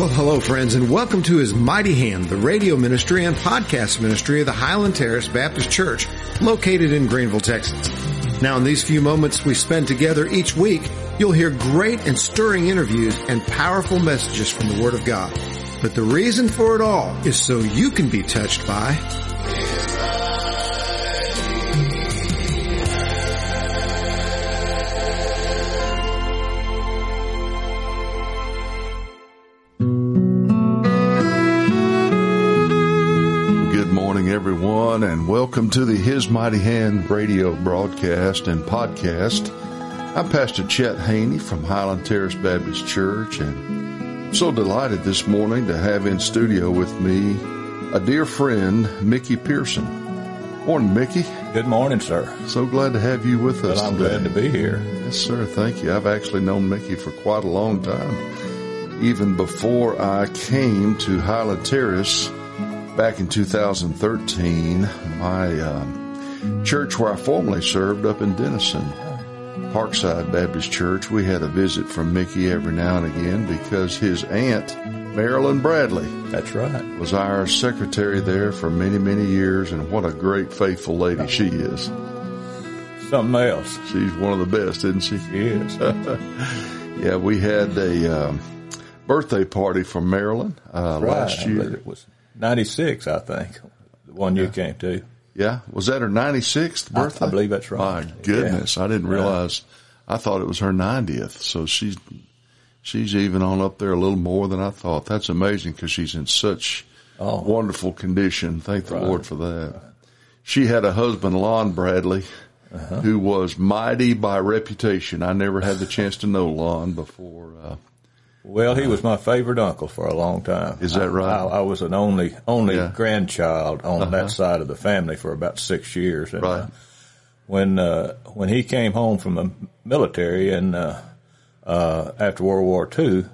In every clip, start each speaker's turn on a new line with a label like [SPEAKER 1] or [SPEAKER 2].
[SPEAKER 1] Well, hello, friends, and welcome to His Mighty Hand, the radio ministry and podcast ministry of the Highland Terrace Baptist Church, located in Greenville, Texas. Now, in these few moments we spend together each week, you'll hear great and stirring interviews and powerful messages from the Word of God. But the reason for it all is so you can be touched by
[SPEAKER 2] everyone, and welcome to the His Mighty Hand radio broadcast and podcast. I'm Pastor Chet Haney from Highland Terrace Baptist Church, and I'm so delighted this morning to have in studio with me a dear friend, Mickey Pearson. Morning, Mickey.
[SPEAKER 3] Good morning, sir.
[SPEAKER 2] So glad to have you with us
[SPEAKER 3] Well, I'm
[SPEAKER 2] today.
[SPEAKER 3] glad to be here.
[SPEAKER 2] Yes, sir. Thank you. I've actually known Mickey for quite a long time. Even before I came to Highland Terrace back in 2013, my um, church where I formerly served up in Denison, Parkside Baptist Church, we had a visit from Mickey every now and again because his aunt, Marilyn Bradley,
[SPEAKER 3] That's right.
[SPEAKER 2] was our secretary there for many, many years, and what a great, faithful lady she is.
[SPEAKER 3] Something else.
[SPEAKER 2] She's one of the best, isn't she?
[SPEAKER 3] She is.
[SPEAKER 2] Yeah, we had a um, birthday party for Marilyn uh,
[SPEAKER 3] Right.
[SPEAKER 2] last year.
[SPEAKER 3] It was 96, I think, the one you came to.
[SPEAKER 2] Yeah, was that her 96th birthday?
[SPEAKER 3] I believe that's right.
[SPEAKER 2] My goodness, I didn't
[SPEAKER 3] Yeah.
[SPEAKER 2] realize. I thought it was her 90th. So she's she's even on up there a little more than I thought. That's amazing because she's in such
[SPEAKER 3] Oh.
[SPEAKER 2] wonderful condition. Thank the
[SPEAKER 3] Right.
[SPEAKER 2] Lord for that. She had a husband, Lon Bradley,
[SPEAKER 3] Uh-huh.
[SPEAKER 2] who was mighty by reputation. I never had the chance to know Lon before. Uh,
[SPEAKER 3] Well, he was my favorite uncle for a long time.
[SPEAKER 2] Is that right?
[SPEAKER 3] I, I was an only only
[SPEAKER 2] Yeah. Uh-huh.
[SPEAKER 3] grandchild on that side of the family for about six years. And,
[SPEAKER 2] Right.
[SPEAKER 3] uh, when uh, when he came home from the military and uh, uh, after World War II,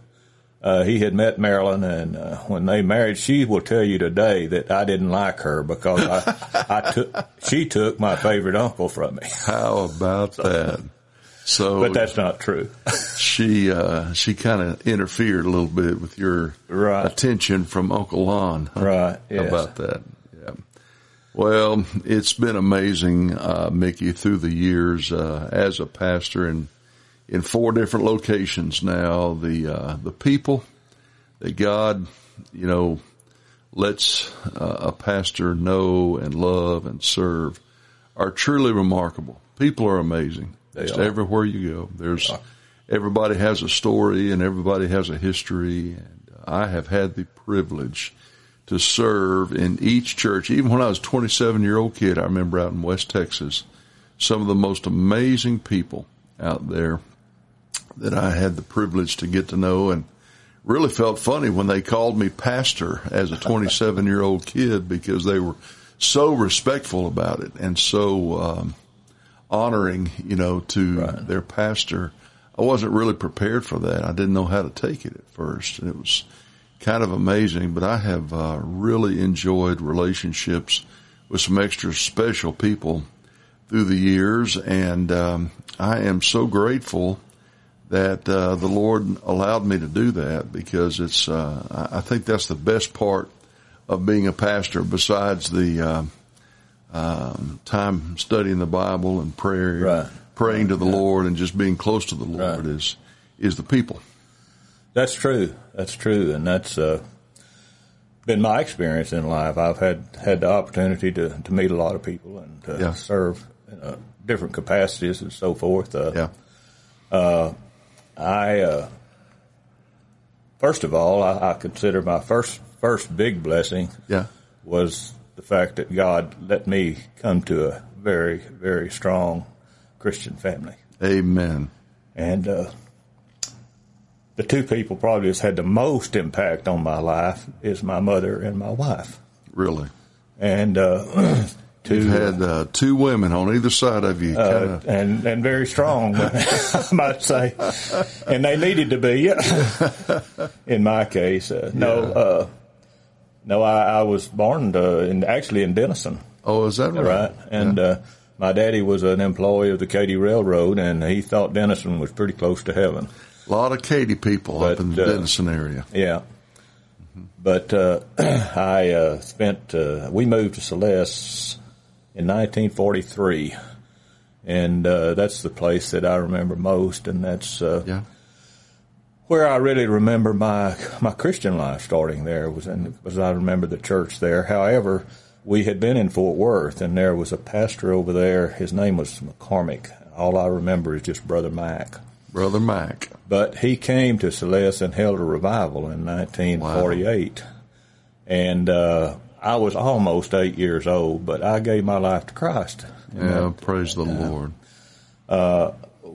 [SPEAKER 3] uh, he had met Marilyn, and uh, when they married, she will tell you today that I didn't like her because I, I took she took my favorite uncle from me.
[SPEAKER 2] how about that? So
[SPEAKER 3] But that's not true.
[SPEAKER 2] she uh, she kind of interfered a little bit with your
[SPEAKER 3] Right.
[SPEAKER 2] attention from Uncle Lon. huh?
[SPEAKER 3] Right, yes.
[SPEAKER 2] about that? Yeah. Well, it's been amazing, uh, Mickey, through the years uh, as a pastor in in four different locations now. The uh, the people that God, you know, lets uh, a pastor know and love and serve are truly remarkable. People are amazing. Just everywhere you go, there's everybody has a story and everybody has a history. And I have had the privilege to serve in each church. Even when I was a 27 year old kid, I remember out in West Texas, some of the most amazing people out there that I had the privilege to get to know and really felt funny when they called me pastor as a 27 year old kid because they were so respectful about it and so um, honoring, you know, to
[SPEAKER 3] Right.
[SPEAKER 2] their pastor. I wasn't really prepared for that. I didn't know how to take it at first. And it was kind of amazing, but I have uh, really enjoyed relationships with some extra special people through the years. And um, I am so grateful that uh, the Lord allowed me to do that because it's. Uh, I think that's the best part of being a pastor, besides the um, time studying the Bible and prayer,
[SPEAKER 3] Right.
[SPEAKER 2] praying to the Lord, and just being close to the Lord
[SPEAKER 3] Right.
[SPEAKER 2] is is the people.
[SPEAKER 3] That's true. That's true, and that's uh, been my experience in life. I've had had the opportunity to, to meet a lot of people and to
[SPEAKER 2] Yeah.
[SPEAKER 3] serve in uh, different capacities and so forth. Uh,
[SPEAKER 2] Yeah,
[SPEAKER 3] I uh, first of all, I, I consider my first first big blessing
[SPEAKER 2] yeah,
[SPEAKER 3] was the fact that God let me come to a very very strong Christian family.
[SPEAKER 2] Amen.
[SPEAKER 3] And uh, the two people probably that's had the most impact on my life is my mother and my wife.
[SPEAKER 2] Really,
[SPEAKER 3] And uh, to
[SPEAKER 2] you've had uh, two women on either side of you.
[SPEAKER 3] uh, and and very strong, I might say, and they needed to be. in my case, uh, no,
[SPEAKER 2] Yeah.
[SPEAKER 3] No, I, I was born uh, in actually in Denison,
[SPEAKER 2] oh, is that right?
[SPEAKER 3] right? And uh, my daddy was an employee of the Katy Railroad, and he thought Denison was pretty close to heaven.
[SPEAKER 2] a lot of Katy people up in the
[SPEAKER 3] uh,
[SPEAKER 2] Denison area.
[SPEAKER 3] Yeah. But uh, I uh, spent. Uh, we moved to Celeste in 1943, and uh, that's the place that I remember most, and that's uh,
[SPEAKER 2] Yeah.
[SPEAKER 3] Where I really remember my my Christian life starting there was in because I remember the church there. However, we had been in Fort Worth, and there was a pastor over there. His name was McCormick. All I remember is just Brother Mac.
[SPEAKER 2] Brother Mac.
[SPEAKER 3] But he came to Celeste and held a revival in 1948, and uh, I was almost eight years old. But I gave my life to Christ.
[SPEAKER 2] Yeah, praise the Lord.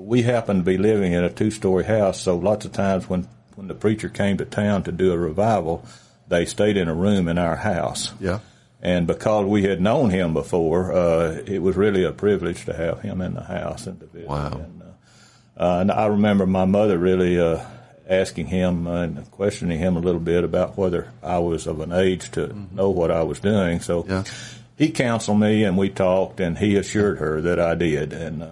[SPEAKER 3] We happened to be living in a two-story house, so lots of times when when the preacher came to town to do a revival, they stayed in a room in our house.
[SPEAKER 2] Yeah.
[SPEAKER 3] And because we had known him before, uh, it was really a privilege to have him in the house and to visit.
[SPEAKER 2] Wow.
[SPEAKER 3] And, uh, uh, and I remember my mother really uh, asking him and questioning him a little bit about whether I was of an age to know what I was doing. So
[SPEAKER 2] Yeah.
[SPEAKER 3] he counseled me, and we talked, and he assured her that I did. And uh.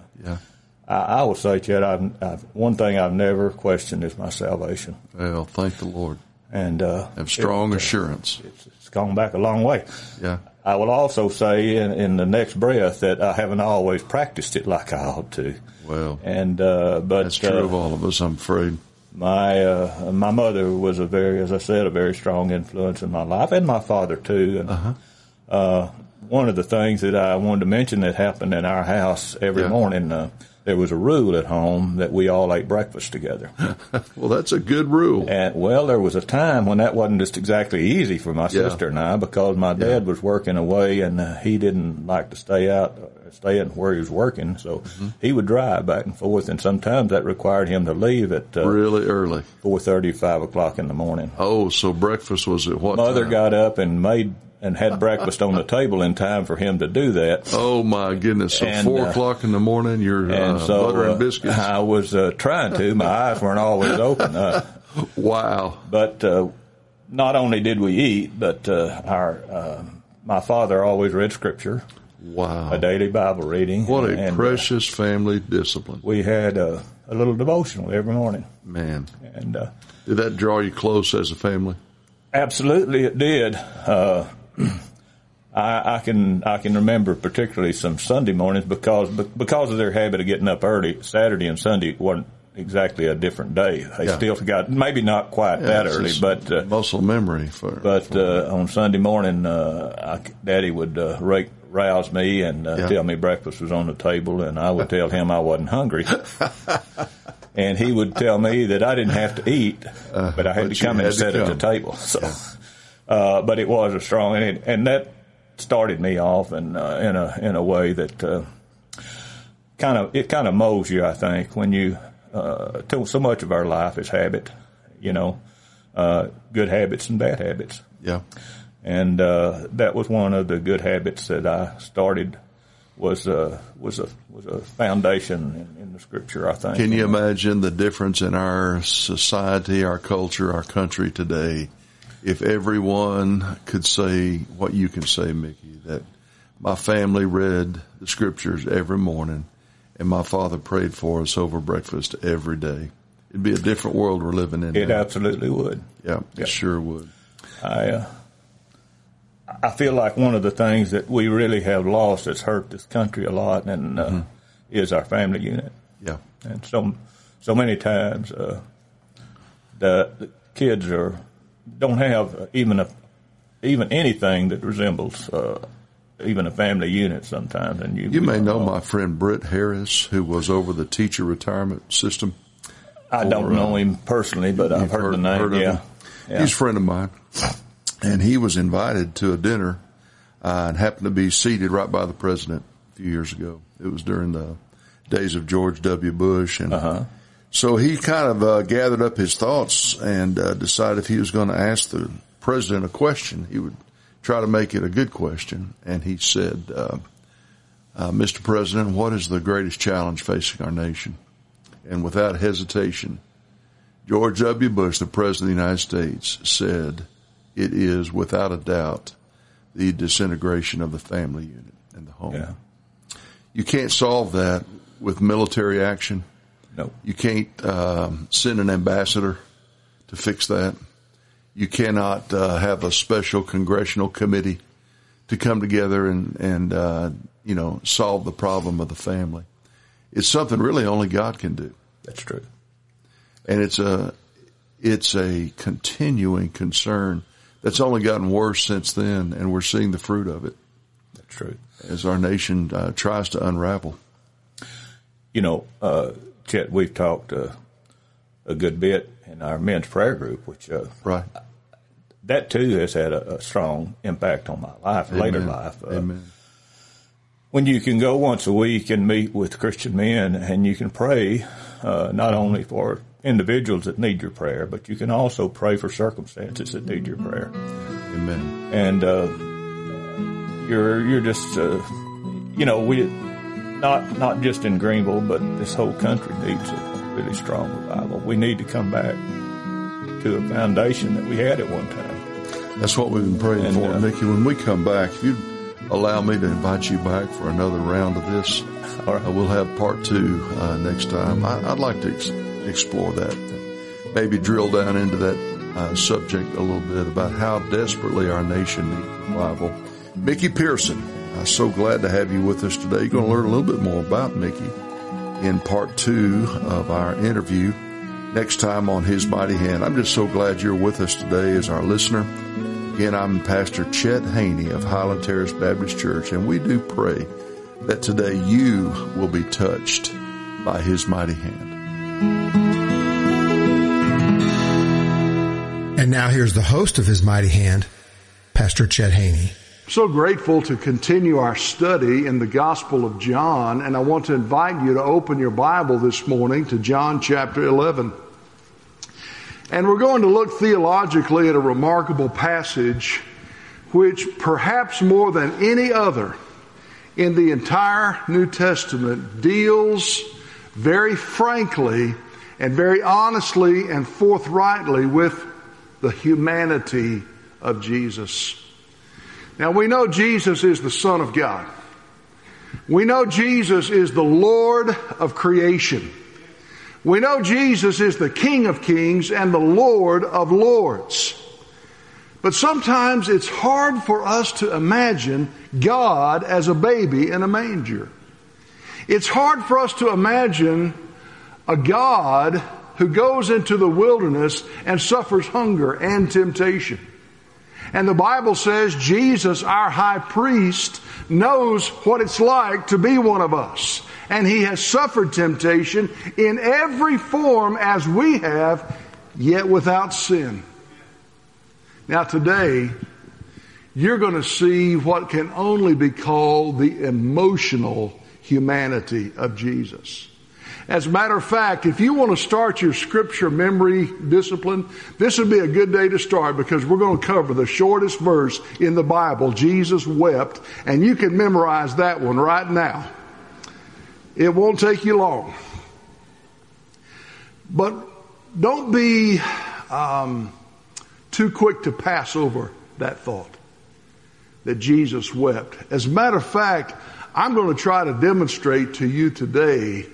[SPEAKER 3] I, I will say, Chet, I've, I've, one thing I've never questioned is my salvation,
[SPEAKER 2] Well, thank the Lord.
[SPEAKER 3] and uh,
[SPEAKER 2] Have strong
[SPEAKER 3] it-
[SPEAKER 2] assurance.
[SPEAKER 3] it's, it's gone back a long way.
[SPEAKER 2] Yeah.
[SPEAKER 3] I will also say in, in the next breath that I haven't always practiced it like I ought to.
[SPEAKER 2] Well,
[SPEAKER 3] And uh, but
[SPEAKER 2] that's true
[SPEAKER 3] uh,
[SPEAKER 2] of all of us, I'm afraid.
[SPEAKER 3] my uh, my mother was a very, as I said, a very strong influence in my life, and my father too. And
[SPEAKER 2] Uh-huh.
[SPEAKER 3] One of the things that I wanted to mention that happened in our house every
[SPEAKER 2] Yeah.
[SPEAKER 3] morning, uh, there was a rule at home that we all ate breakfast together.
[SPEAKER 2] Well, that's a good rule.
[SPEAKER 3] And well, there was a time when that wasn't just exactly easy for my
[SPEAKER 2] Yeah.
[SPEAKER 3] sister and I because my dad was working away and uh, he didn't like to stay out, stay in where he was working. So
[SPEAKER 2] Mm-hmm.
[SPEAKER 3] he would drive back and forth, and sometimes that required him to leave at uh,
[SPEAKER 2] Really early.
[SPEAKER 3] four thirty, five o'clock in the morning.
[SPEAKER 2] Oh, so breakfast was at what
[SPEAKER 3] Mother
[SPEAKER 2] time?
[SPEAKER 3] got up and made and had breakfast on the table in time for him to do that.
[SPEAKER 2] Oh my goodness! So
[SPEAKER 3] And,
[SPEAKER 2] four
[SPEAKER 3] uh,
[SPEAKER 2] o'clock in the morning, you're uh,
[SPEAKER 3] so
[SPEAKER 2] butter and
[SPEAKER 3] uh,
[SPEAKER 2] biscuits.
[SPEAKER 3] I was uh, trying to. My eyes weren't always open. Uh,
[SPEAKER 2] wow!
[SPEAKER 3] But uh, not only did we eat, but uh, our uh, my father always read scripture,
[SPEAKER 2] Wow!
[SPEAKER 3] a daily Bible reading.
[SPEAKER 2] What a
[SPEAKER 3] and, uh,
[SPEAKER 2] precious family discipline,
[SPEAKER 3] we had uh, a little devotional every morning,
[SPEAKER 2] man.
[SPEAKER 3] and uh,
[SPEAKER 2] Did that draw you close as a family?
[SPEAKER 3] absolutely it did. Uh, I, I can I can remember particularly some Sunday mornings because because of their habit of getting up early. Saturday and Sunday wasn't exactly a different day. They
[SPEAKER 2] Yeah.
[SPEAKER 3] still got maybe not quite that early, but uh,
[SPEAKER 2] muscle memory for.
[SPEAKER 3] But uh, on Sunday morning, uh, I, Daddy would uh, rake, rouse me and uh,
[SPEAKER 2] Yeah.
[SPEAKER 3] tell me breakfast was on the table, and I would tell him I wasn't hungry. and he would tell me that I didn't have to eat, but I had
[SPEAKER 2] Uh, but
[SPEAKER 3] to come and sit at the table. So, uh, but it was a strong, and, it, and that started me off in uh, in a in a way that uh, kind of it kind of molds you. I think when you uh, so much of our life is habit, you know, uh, good habits and bad habits
[SPEAKER 2] yeah,
[SPEAKER 3] and uh, that was one of the good habits that I started. Was uh, was a was a foundation in, in the scripture. I think.
[SPEAKER 2] Can you imagine the difference in our society, our culture, our country today if everyone could say what you can say, Mickey, that my family read the scriptures every morning and my father prayed for us over breakfast every day? It'd be a different world we're living in.
[SPEAKER 3] It
[SPEAKER 2] now.
[SPEAKER 3] absolutely would.
[SPEAKER 2] yeah,
[SPEAKER 3] Yeah.
[SPEAKER 2] it sure would.
[SPEAKER 3] I uh, I feel like one of the things that we really have lost that's hurt this country a lot, and uh, is our family unit.
[SPEAKER 2] Yeah.
[SPEAKER 3] And so so many times uh, the, the kids are don't have even a even anything that resembles uh, even a family unit sometimes. And you
[SPEAKER 2] You may know my friend Britt Harris, who was over the teacher retirement system.
[SPEAKER 3] I don't
[SPEAKER 2] or,
[SPEAKER 3] know
[SPEAKER 2] uh,
[SPEAKER 3] him personally, but I've
[SPEAKER 2] You've
[SPEAKER 3] heard, the name.
[SPEAKER 2] heard
[SPEAKER 3] yeah. yeah.
[SPEAKER 2] He's a friend of mine. And he was invited to a dinner uh, and happened to be seated right by the president a few years ago. It was during the days of George W. Bush. And
[SPEAKER 3] Uh-huh.
[SPEAKER 2] So he kind of uh, gathered up his thoughts and uh, decided if he was going to ask the president a question, he would try to make it a good question. And he said, uh, uh, Mr. President, what is the greatest challenge facing our nation? And without hesitation, George W. Bush, the President of the United States, said it is without a doubt the disintegration of the family unit and the home.
[SPEAKER 3] yeah.
[SPEAKER 2] You can't solve that with military action.
[SPEAKER 3] No.
[SPEAKER 2] You can't um, send an ambassador to fix that. You cannot uh, have a special congressional committee to come together and and uh, you know solve the problem of the family. It's something really only God can do.
[SPEAKER 3] That's true.
[SPEAKER 2] And it's a it's a continuing concern that's only gotten worse since then, and we're seeing the fruit of it.
[SPEAKER 3] That's true.
[SPEAKER 2] As our nation uh, tries to unravel.
[SPEAKER 3] You know, uh, Chet, we've talked uh, a good bit in our men's prayer group, which uh,
[SPEAKER 2] right.
[SPEAKER 3] That too has had a, a strong impact on my life,
[SPEAKER 2] Amen.
[SPEAKER 3] later life.
[SPEAKER 2] Uh, Amen.
[SPEAKER 3] When you can go once a week and meet with Christian men, and you can pray uh, not only for individuals that need your prayer, but you can also pray for circumstances that need your prayer.
[SPEAKER 2] Amen.
[SPEAKER 3] And uh, you're you're just uh, you know we not not just in Greenville, but this whole country needs a really strong revival. We need to come back to a foundation that we had at one time.
[SPEAKER 2] That's what we've been praying
[SPEAKER 3] And,
[SPEAKER 2] for,
[SPEAKER 3] uh,
[SPEAKER 2] Mickey. When we come back, if you'd allow me to invite you back for another round of this,
[SPEAKER 3] All right.
[SPEAKER 2] uh, we'll have part two uh, next time. I, I'd like to ex- explore that, maybe drill down into that uh, subject a little bit about how desperately our nation needs revival. Mickey Pearson, I'm so glad to have you with us today. You're going to learn a little bit more about Mickey in part two of our interview next time on His Mighty Hand. I'm just so glad you're with us today as our listener. Again, I'm Pastor Chet Haney of Highland Terrace Baptist Church, and we do pray that today you will be touched by His mighty hand.
[SPEAKER 1] And now here's the host of His Mighty Hand, Pastor Chet Haney.
[SPEAKER 4] So grateful to continue our study in the Gospel of John, and I want to invite you to open your Bible this morning to John chapter 11. And we're going to look theologically at a remarkable passage which perhaps more than any other in the entire New Testament deals very frankly and very honestly and forthrightly with the humanity of Jesus. Now we know Jesus is the Son of God. We know Jesus is the Lord of creation. We know Jesus is the King of kings and the Lord of lords. But sometimes it's hard for us to imagine God as a baby in a manger. It's hard for us to imagine a God who goes into the wilderness and suffers hunger and temptation. And the Bible says Jesus, our high priest, knows what it's like to be one of us. And he has suffered temptation in every form as we have, yet without sin. Now today, you're going to see what can only be called the emotional humanity of Jesus. As a matter of fact, if you want to start your scripture memory discipline, this would be a good day to start because we're going to cover the shortest verse in the Bible, Jesus wept, and you can memorize that one right now. It won't take you long. But don't be um, too quick to pass over that thought that Jesus wept. As a matter of fact, I'm going to try to demonstrate to you today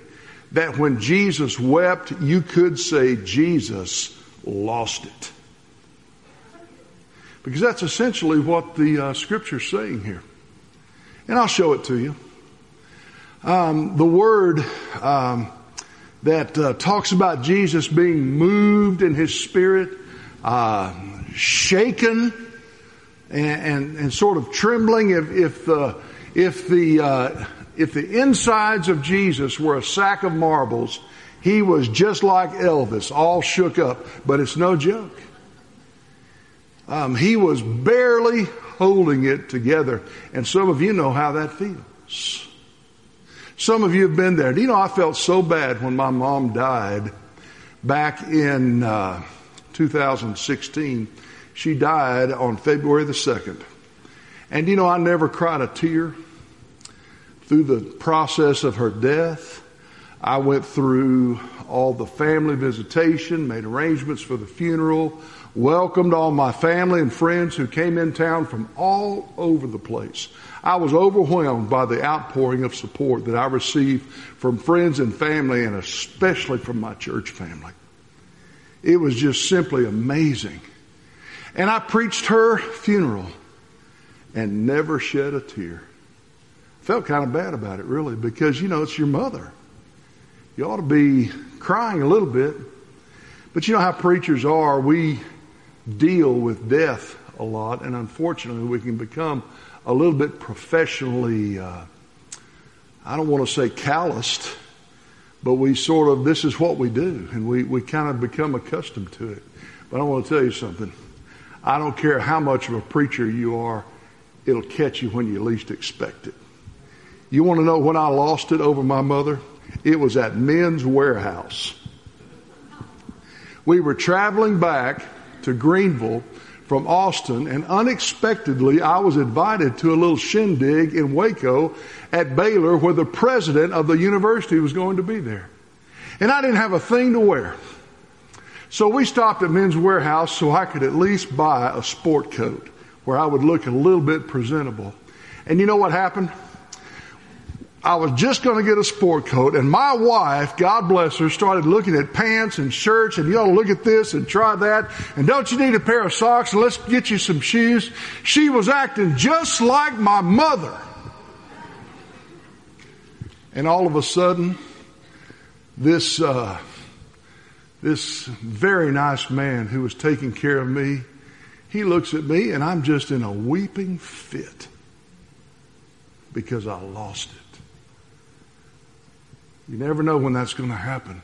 [SPEAKER 4] that when Jesus wept, you could say Jesus lost it. Because that's essentially what the uh, scripture's saying here. And I'll show it to you. Um, the word um, that uh, talks about Jesus being moved in his spirit, uh, shaken, and, and, and, sort of trembling if, if the, if the, uh, if the insides of Jesus were a sack of marbles, he was just like Elvis, all shook up. But it's no joke. Um, he was barely holding it together. And some of you know how that feels. Some of you have been there. Do you know I felt so bad when my mom died back in uh, 2016? She died on February the 2nd. And you know, I never cried a tear through the process of her death. I went through all the family visitation, made arrangements for the funeral, welcomed all my family and friends who came in town from all over the place. I was overwhelmed by the outpouring of support that I received from friends and family and especially from my church family. It was just simply amazing. And I preached her funeral and never shed a tear. Felt kind of bad about it, really, because, you know, it's your mother. You ought to be crying a little bit. But you know how preachers are. We deal with death a lot, and unfortunately, we can become a little bit professionally, uh, I don't want to say calloused, but we sort of, this is what we do, and we, we kind of become accustomed to it. But I want to tell you something. I don't care how much of a preacher you are, it'll catch you when you least expect it. You want to know when I lost it over my mother? It was at Men's Wearhouse. We were traveling back to Greenville from Austin, and unexpectedly, I was invited to a little shindig in Waco at Baylor where the president of the university was going to be there. And I didn't have a thing to wear. So we stopped at Men's Wearhouse so I could at least buy a sport coat where I would look a little bit presentable. And you know what happened? I was just going to get a sport coat, and my wife, God bless her, started looking at pants and shirts, and you ought to look at this and try that, and don't you need a pair of socks, let's get you some shoes. She was acting just like my mother. And all of a sudden, this, uh, this very nice man who was taking care of me, he looks at me and I'm just in a weeping fit because I lost it. You never know when that's going to happen.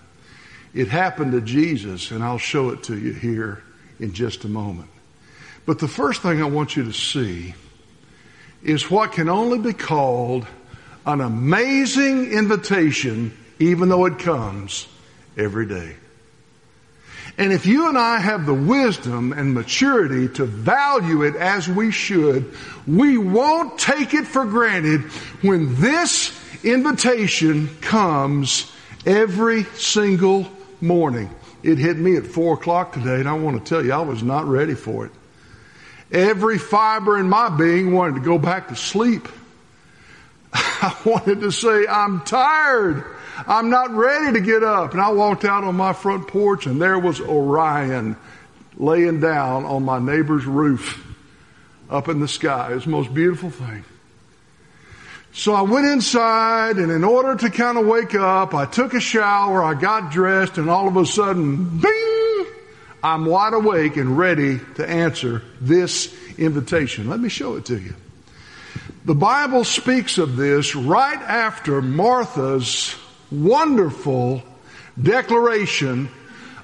[SPEAKER 4] It happened to Jesus, and I'll show it to you here in just a moment. But the first thing I want you to see is what can only be called an amazing invitation, even though it comes every day. And if you and I have the wisdom and maturity to value it as we should, we won't take it for granted when this invitation comes every single morning. It hit me at four o'clock today, and I want to tell you, I was not ready for it. Every fiber in my being wanted to go back to sleep. I wanted to say, I'm tired. I'm not ready to get up. And I walked out on my front porch, and there was Orion laying down on my neighbor's roof up in the sky. It was the most beautiful thing. So I went inside and in order to kind of wake up, I took a shower, I got dressed and all of a sudden, bing, I'm wide awake and ready to answer this invitation. Let me show it to you. The Bible speaks of this right after Martha's wonderful declaration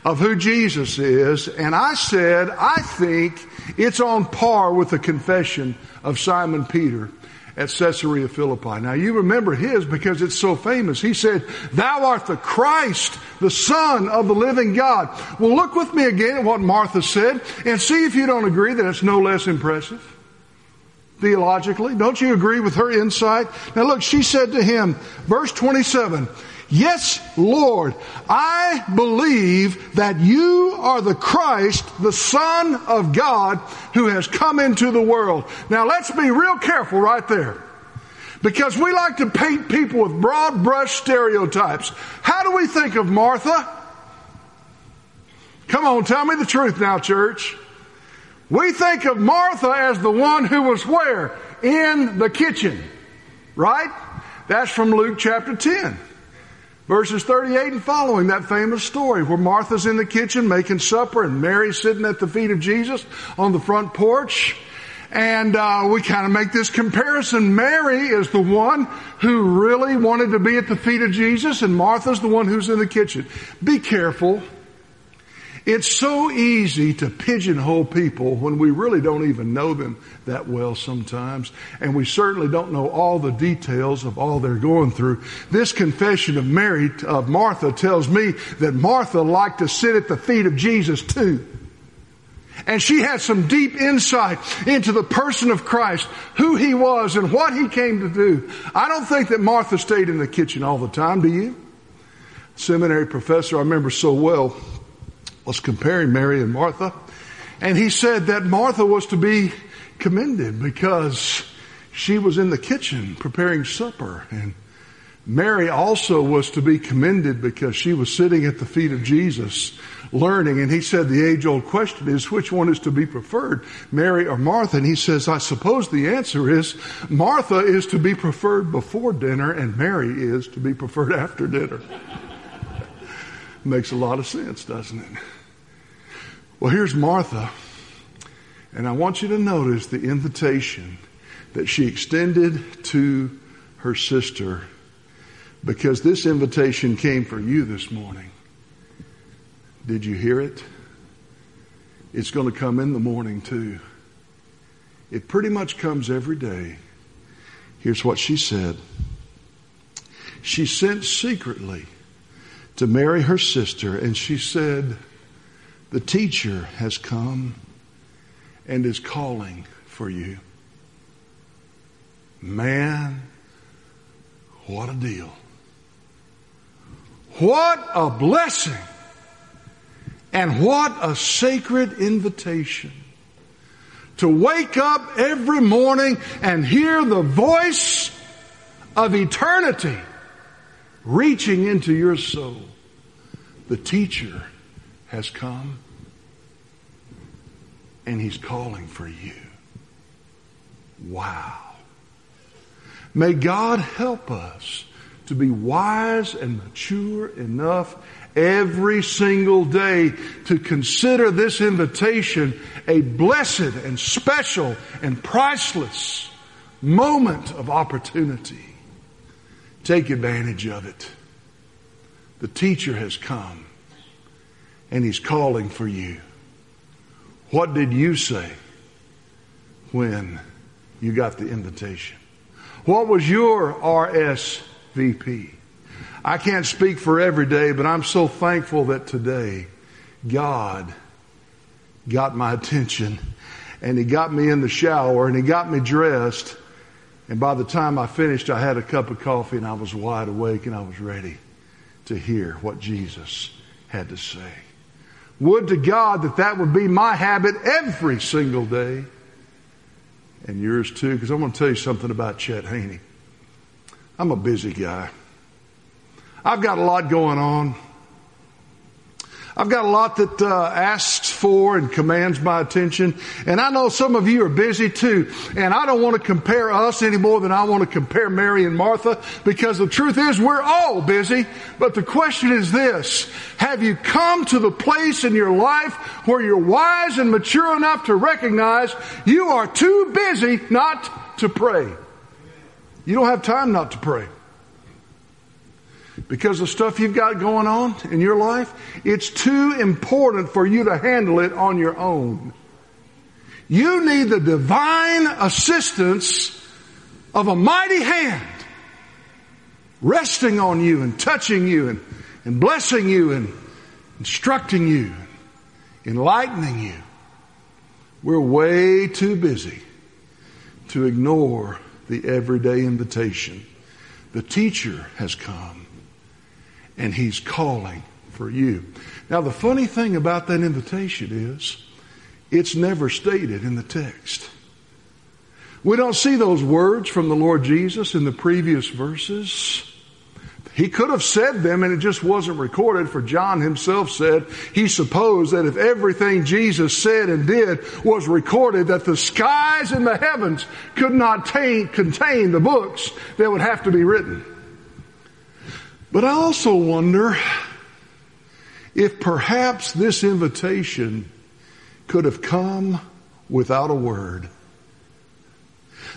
[SPEAKER 4] of who Jesus is. And I said, I think it's on par with the confession of Simon Peter at Caesarea Philippi. Now you remember his because it's so famous. He said, Thou art the Christ, the Son of the living God. Well, look with me again at what Martha said and see if you don't agree that it's no less impressive. Theologically, don't you agree with her insight? Now look, she said to him, verse 27, Yes, Lord, I believe that you are the Christ, the Son of God, who has come into the world. Now let's be real careful right there. Because we like to paint people with broad brush stereotypes. How do we think of Martha? Come on, tell me the truth now, church. We think of Martha as the one who was where? In the kitchen. Right? That's from Luke chapter 10. Verses 38 and following, that famous story where Martha's in the kitchen making supper and Mary's sitting at the feet of Jesus on the front porch. And uh, we kind of make this comparison. Mary is the one who really wanted to be at the feet of Jesus, and Martha's the one who's in the kitchen. Be careful. It's so easy to pigeonhole people when we really don't even know them that well sometimes. And we certainly don't know all the details of all they're going through. This confession of Mary, of Martha tells me that Martha liked to sit at the feet of Jesus too. And she had some deep insight into the person of Christ, who he was and what he came to do. I don't think that Martha stayed in the kitchen all the time, do you? Seminary professor I remember so well was comparing Mary and Martha. And he said that Martha was to be commended because she was in the kitchen preparing supper and Mary also was to be commended because she was sitting at the feet of Jesus learning. And he said the age old question is which one is to be preferred, Mary or Martha? And he says, I suppose the answer is Martha is to be preferred before dinner and Mary is to be preferred after dinner. Makes a lot of sense, doesn't it? Well, here's Martha. And I want you to notice the invitation that she extended to her sister because this invitation came for you this morning. Did you hear it? It's going to come in the morning too. It pretty much comes every day. Here's what she said. She sent secretly to Mary, her sister, and she said, The teacher has come and is calling for you. Man, what a deal. What a blessing. And what a sacred invitation to wake up every morning and hear the voice of eternity reaching into your soul. The teacher has come and he's calling for you. Wow. May God help us to be wise and mature enough every single day to consider this invitation a blessed and special and priceless moment of opportunity. Take advantage of it. The teacher has come and he's calling for you. What did you say when you got the invitation? What was your RSVP? I can't speak for every day, but I'm so thankful that today God got my attention and He got me in the shower and He got me dressed. And by the time I finished, I had a cup of coffee and I was wide awake and I was ready to hear what Jesus had to say. Would to God that that would be my habit every single day and yours too, because I'm going to tell you something about Chet Haney. I'm a busy guy. I've got a lot going on. I've got a lot that uh, asks for and commands my attention. And I know some of you are busy too. And I don't want to compare us any more than I want to compare Mary and Martha because the truth is we're all busy. But the question is this. Have you come to the place in your life where you're wise and mature enough to recognize you are too busy not to pray? You don't have time not to pray because the stuff you've got going on in your life, it's too important for you to handle it on your own. You need the divine assistance of a mighty hand resting on you and touching you and, and blessing you and instructing you, enlightening you. We're way too busy to ignore the everyday invitation. The teacher has come and He's calling for you. Now, the funny thing about that invitation is it's never stated in the text. We don't see those words from the Lord Jesus in the previous verses. He could have said them and it just wasn't recorded for John himself said he supposed that if everything Jesus said and did was recorded that the skies and the heavens could not contain the books that would have to be written. But I also wonder if perhaps this invitation could have come without a word.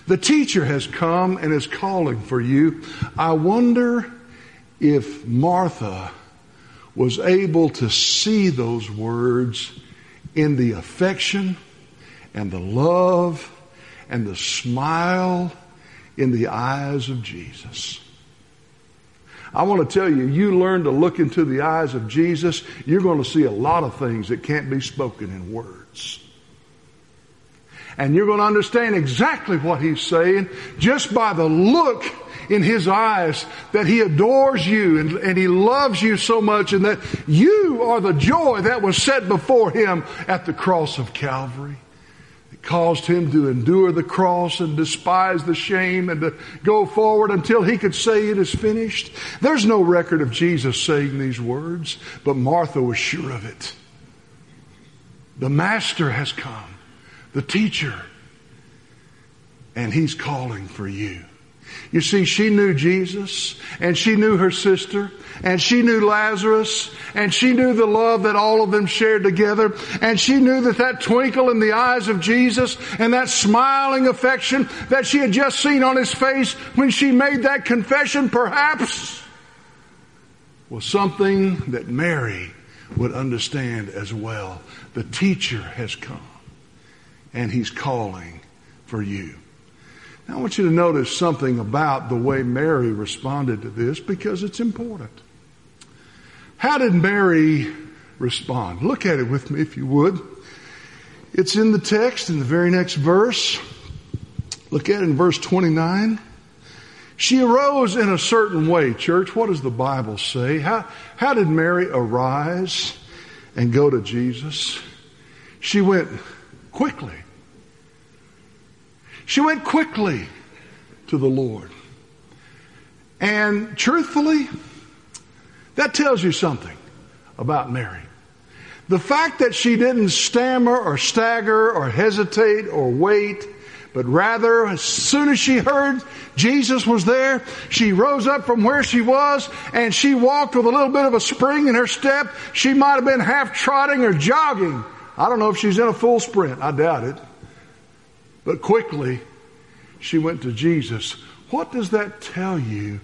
[SPEAKER 4] The teacher has come and is calling for you. I wonder if Martha was able to see those words in the affection and the love and the smile in the eyes of Jesus. I want to tell you, you learn to look into the eyes of Jesus, you're going to see a lot of things that can't be spoken in words. And you're going to understand exactly what he's saying just by the look in his eyes that he adores you and, and, he loves you so much and that you are the joy that was set before him at the cross of Calvary. Caused him to endure the cross and despise the shame and to go forward until he could say it is finished. There's no record of Jesus saying these words, but Martha was sure of it. The master has come, the teacher, and he's calling for you. You see, she knew Jesus, and she knew her sister, and she knew Lazarus, and she knew the love that all of them shared together, and she knew that that twinkle in the eyes of Jesus and that smiling affection that she had just seen on his face when she made that confession perhaps was something that Mary would understand as well. The teacher has come, and he's calling for you. I want you to notice something about the way Mary responded to this because it's important. How did Mary respond? Look at it with me if you would. It's in the text in the very next verse. Look at it in verse 29. She arose in a certain way, church. What does the Bible say? How, how did Mary arise and go to Jesus? She went quickly. She went quickly to the Lord. And truthfully, that tells you something about Mary. The fact that she didn't stammer or stagger or hesitate or wait, but rather, as soon as she heard Jesus was there, she rose up from where she was and she walked with a little bit of a spring in her step. She might have been half trotting or jogging. I don't know if she's in a full sprint. I doubt it. But quickly, she went to Jesus. What does that tell you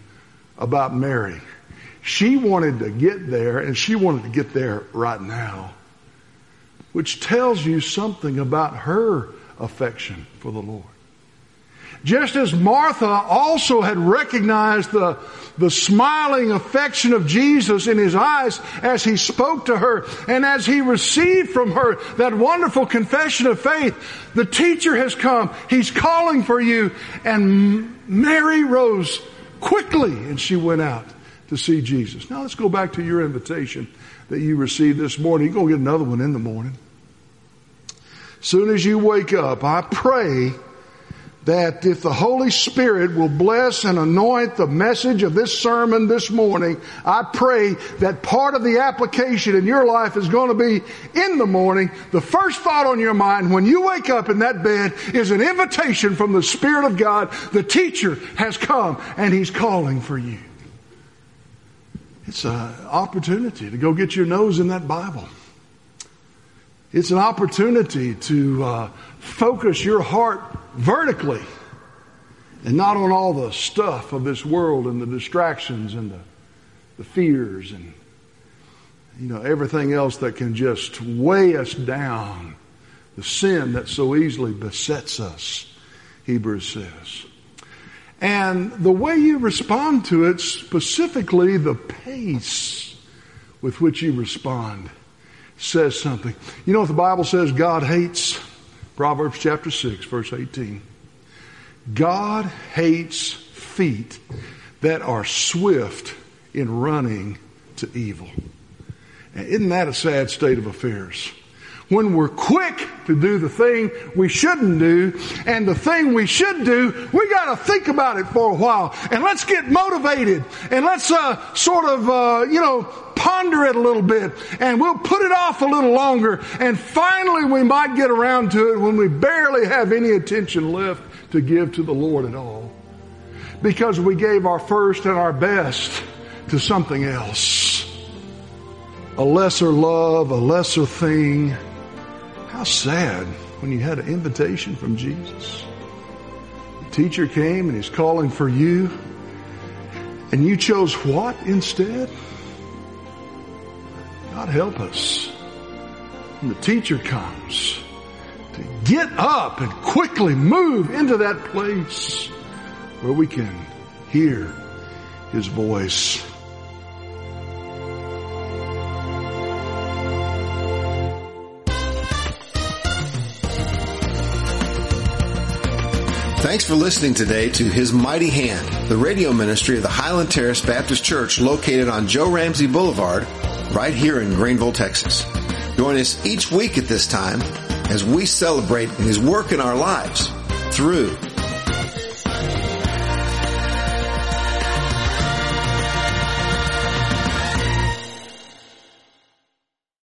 [SPEAKER 4] about Mary? She wanted to get there, and she wanted to get there right now, which tells you something about her affection for the Lord. Just as Martha also had recognized the, the smiling affection of Jesus in his eyes as he spoke to her and as he received from her that wonderful confession of faith, the teacher has come. He's calling for you. And Mary rose quickly and she went out to see Jesus. Now let's go back to your invitation that you received this morning. You're going to get another one in the morning. Soon as you wake up, I pray that if the Holy Spirit will bless and anoint the message of this sermon this morning, I pray that part of the application in your life is going to be in the morning. The first thought on your mind when you wake up in that bed is an invitation from the Spirit of God. The teacher has come and he's calling for you. It's an opportunity to go get your nose in that Bible. It's an opportunity to uh, focus your heart vertically and not on all the stuff of this world and the distractions and the, the fears and you know everything else that can just weigh us down the sin that so easily besets us hebrews says and the way you respond to it specifically the pace with which you respond says something you know what the bible says god hates Proverbs chapter 6, verse 18. God hates feet that are swift in running to evil. And isn't that a sad state of affairs? When we're quick to do the thing we shouldn't do, and the thing we should do, we got to think about it for a while, and let's get motivated, and let's uh, sort of, uh, you know, ponder it a little bit and we'll put it off a little longer and finally we might get around to it when we barely have any attention left to give to the Lord at all. Because we gave our first and our best to something else. A lesser love, a lesser thing. How sad when you had an invitation from Jesus. The teacher came and he's calling for you. And you chose what instead? God help us. When the teacher comes, to get up and quickly move into that place where we can hear his voice.
[SPEAKER 1] Thanks for listening today to His Mighty Hand, the radio ministry of the Highland Terrace Baptist Church located on Joe Ramsey Boulevard right here in Greenville, Texas. Join us each week at this time as we celebrate His work in our lives through